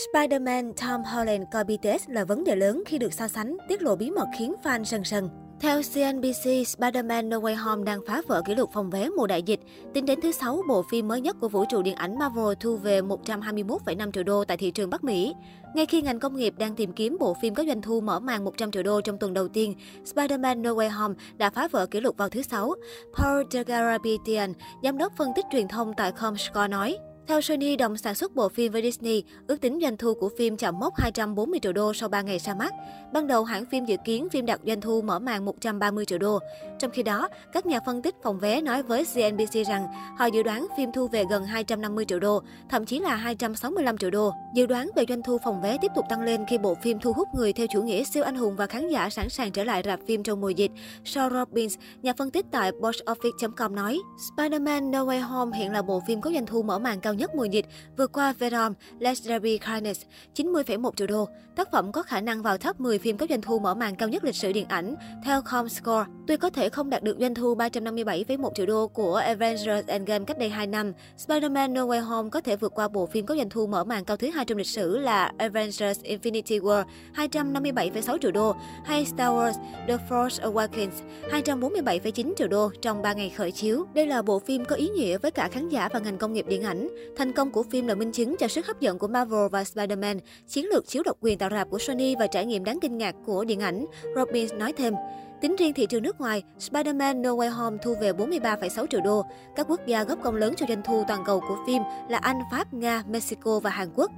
Spider-Man Tom Holland coi BTS là vấn đề lớn khi được so sánh, tiết lộ bí mật khiến fan sần sần. Theo CNBC, Spider-Man No Way Home đang phá vỡ kỷ lục phòng vé mùa đại dịch. Tính đến thứ sáu, bộ phim mới nhất của vũ trụ điện ảnh Marvel thu về 121,5 triệu đô tại thị trường Bắc Mỹ. Ngay khi ngành công nghiệp đang tìm kiếm bộ phim có doanh thu mở màn 100 triệu đô trong tuần đầu tiên, Spider-Man No Way Home đã phá vỡ kỷ lục vào thứ sáu. Paul Degarabitian, giám đốc phân tích truyền thông tại Comscore nói. Theo Sony, đồng sản xuất bộ phim với Disney, ước tính doanh thu của phim chạm mốc 240 triệu đô sau 3 ngày ra mắt. Ban đầu, hãng phim dự kiến phim đạt doanh thu mở màn 130 triệu đô. Trong khi đó, các nhà phân tích phòng vé nói với CNBC rằng họ dự đoán phim thu về gần 250 triệu đô, thậm chí là 265 triệu đô. Dự đoán về doanh thu phòng vé tiếp tục tăng lên khi bộ phim thu hút người theo chủ nghĩa siêu anh hùng và khán giả sẵn sàng trở lại rạp phim trong mùa dịch. Shaw Robbins, nhà phân tích tại boxoffice.com nói, Spider-Man No Way Home hiện là bộ phim có doanh thu mở màn cao nhất nhất mùa dịch, vừa qua Venom, Let's There Be Kindness, 90,1 triệu đô. Tác phẩm có khả năng vào top 10 phim có doanh thu mở màn cao nhất lịch sử điện ảnh, theo Comscore. Tuy có thể không đạt được doanh thu 357,1 triệu đô của Avengers Endgame cách đây 2 năm, Spider-Man No Way Home có thể vượt qua bộ phim có doanh thu mở màn cao thứ hai trong lịch sử là Avengers Infinity War 257,6 triệu đô hay Star Wars The Force Awakens 247,9 triệu đô trong 3 ngày khởi chiếu. Đây là bộ phim có ý nghĩa với cả khán giả và ngành công nghiệp điện ảnh. Thành công của phim là minh chứng cho sức hấp dẫn của Marvel và Spider-Man, chiến lược chiếu độc quyền tạo rạp của Sony và trải nghiệm đáng kinh ngạc của điện ảnh. Robbins nói thêm, Tính riêng thị trường nước ngoài, Spider-Man No Way Home thu về 43,6 triệu đô. Các quốc gia góp công lớn cho doanh thu toàn cầu của phim là Anh, Pháp, Nga, Mexico và Hàn Quốc.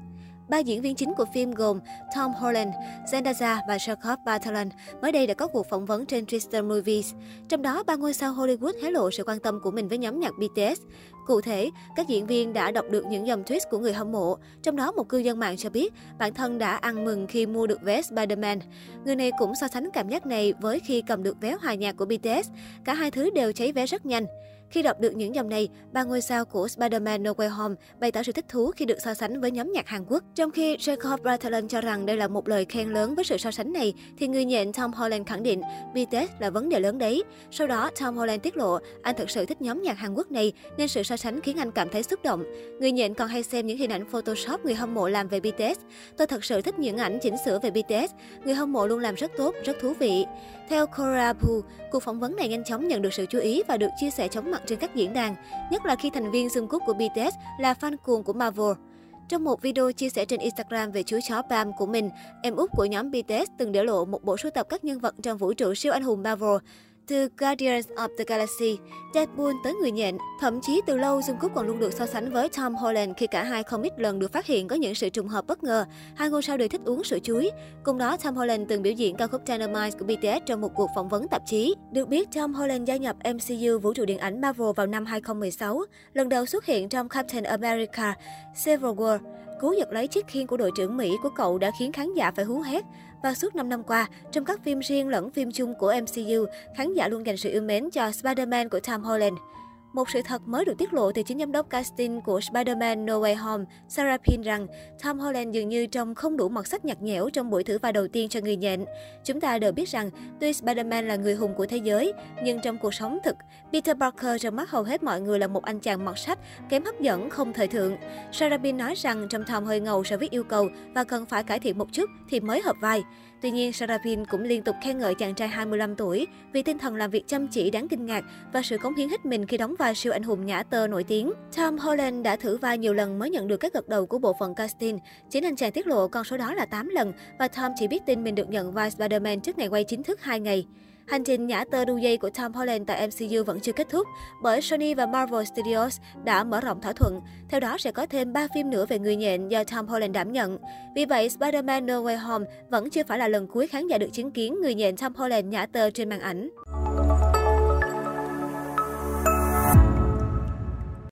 Ba diễn viên chính của phim gồm Tom Holland, Zendaya và Jacob Batalon mới đây đã có cuộc phỏng vấn trên Twitter Movies. Trong đó, ba ngôi sao Hollywood hé lộ sự quan tâm của mình với nhóm nhạc BTS. Cụ thể, các diễn viên đã đọc được những dòng tweet của người hâm mộ. Trong đó, một cư dân mạng cho biết bản thân đã ăn mừng khi mua được vé Spider-Man. Người này cũng so sánh cảm giác này với khi cầm được vé hòa nhạc của BTS. Cả hai thứ đều cháy vé rất nhanh. Khi đọc được những dòng này, ba ngôi sao của Spider-Man No Way Home bày tỏ sự thích thú khi được so sánh với nhóm nhạc Hàn Quốc. Trong khi Jacob Batalon cho rằng đây là một lời khen lớn với sự so sánh này, thì người nhện Tom Holland khẳng định BTS là vấn đề lớn đấy. Sau đó, Tom Holland tiết lộ anh thực sự thích nhóm nhạc Hàn Quốc này nên sự so sánh khiến anh cảm thấy xúc động. Người nhện còn hay xem những hình ảnh Photoshop người hâm mộ làm về BTS. Tôi thật sự thích những ảnh chỉnh sửa về BTS. Người hâm mộ luôn làm rất tốt, rất thú vị. Theo Cora Pu, cuộc phỏng vấn này nhanh chóng nhận được sự chú ý và được chia sẻ chóng mặt trên các diễn đàn, nhất là khi thành viên Jungkook của BTS là fan cuồng của Marvel. Trong một video chia sẻ trên Instagram về chú chó Bam của mình, em út của nhóm BTS từng để lộ một bộ sưu tập các nhân vật trong vũ trụ siêu anh hùng Marvel. Từ Guardians of the Galaxy, Deadpool tới người nhện. Thậm chí từ lâu, Jungkook còn luôn được so sánh với Tom Holland khi cả hai không ít lần được phát hiện có những sự trùng hợp bất ngờ. Hai ngôi sao đều thích uống sữa chuối. Cùng đó, Tom Holland từng biểu diễn ca khúc Dynamite của BTS trong một cuộc phỏng vấn tạp chí. Được biết, Tom Holland gia nhập MCU vũ trụ điện ảnh Marvel vào năm 2016, lần đầu xuất hiện trong Captain America Civil War. Cú giật lấy chiếc khiên của đội trưởng Mỹ của cậu đã khiến khán giả phải hú hét. Và suốt 5 năm qua, trong các phim riêng lẫn phim chung của MCU, khán giả luôn dành sự yêu mến cho Spider-Man của Tom Holland. Một sự thật mới được tiết lộ từ chính giám đốc casting của Spider-Man No Way Home, Sarah Pin rằng Tom Holland dường như trông không đủ mọt sách nhạt nhẽo trong buổi thử vai đầu tiên cho người nhện. Chúng ta đều biết rằng tuy Spider-Man là người hùng của thế giới, nhưng trong cuộc sống thực, Peter Parker trong mắt hầu hết mọi người là một anh chàng mọt sách, kém hấp dẫn, không thời thượng. Sarah Pin nói rằng trong Tom hơi ngầu so với yêu cầu và cần phải cải thiện một chút thì mới hợp vai. Tuy nhiên, Sarapin cũng liên tục khen ngợi chàng trai 25 tuổi vì tinh thần làm việc chăm chỉ đáng kinh ngạc và sự cống hiến hết mình khi đóng vai siêu anh hùng nhã tơ nổi tiếng. Tom Holland đã thử vai nhiều lần mới nhận được các gật đầu của bộ phận casting. Chính anh chàng tiết lộ con số đó là 8 lần và Tom chỉ biết tin mình được nhận vai Spider-Man trước ngày quay chính thức 2 ngày. Hành trình nhả tơ đu dây của Tom Holland tại MCU vẫn chưa kết thúc bởi Sony và Marvel Studios đã mở rộng thỏa thuận. Theo đó sẽ có thêm 3 phim nữa về người nhện do Tom Holland đảm nhận. Vì vậy, Spider-Man No Way Home vẫn chưa phải là lần cuối khán giả được chứng kiến người nhện Tom Holland nhả tơ trên màn ảnh.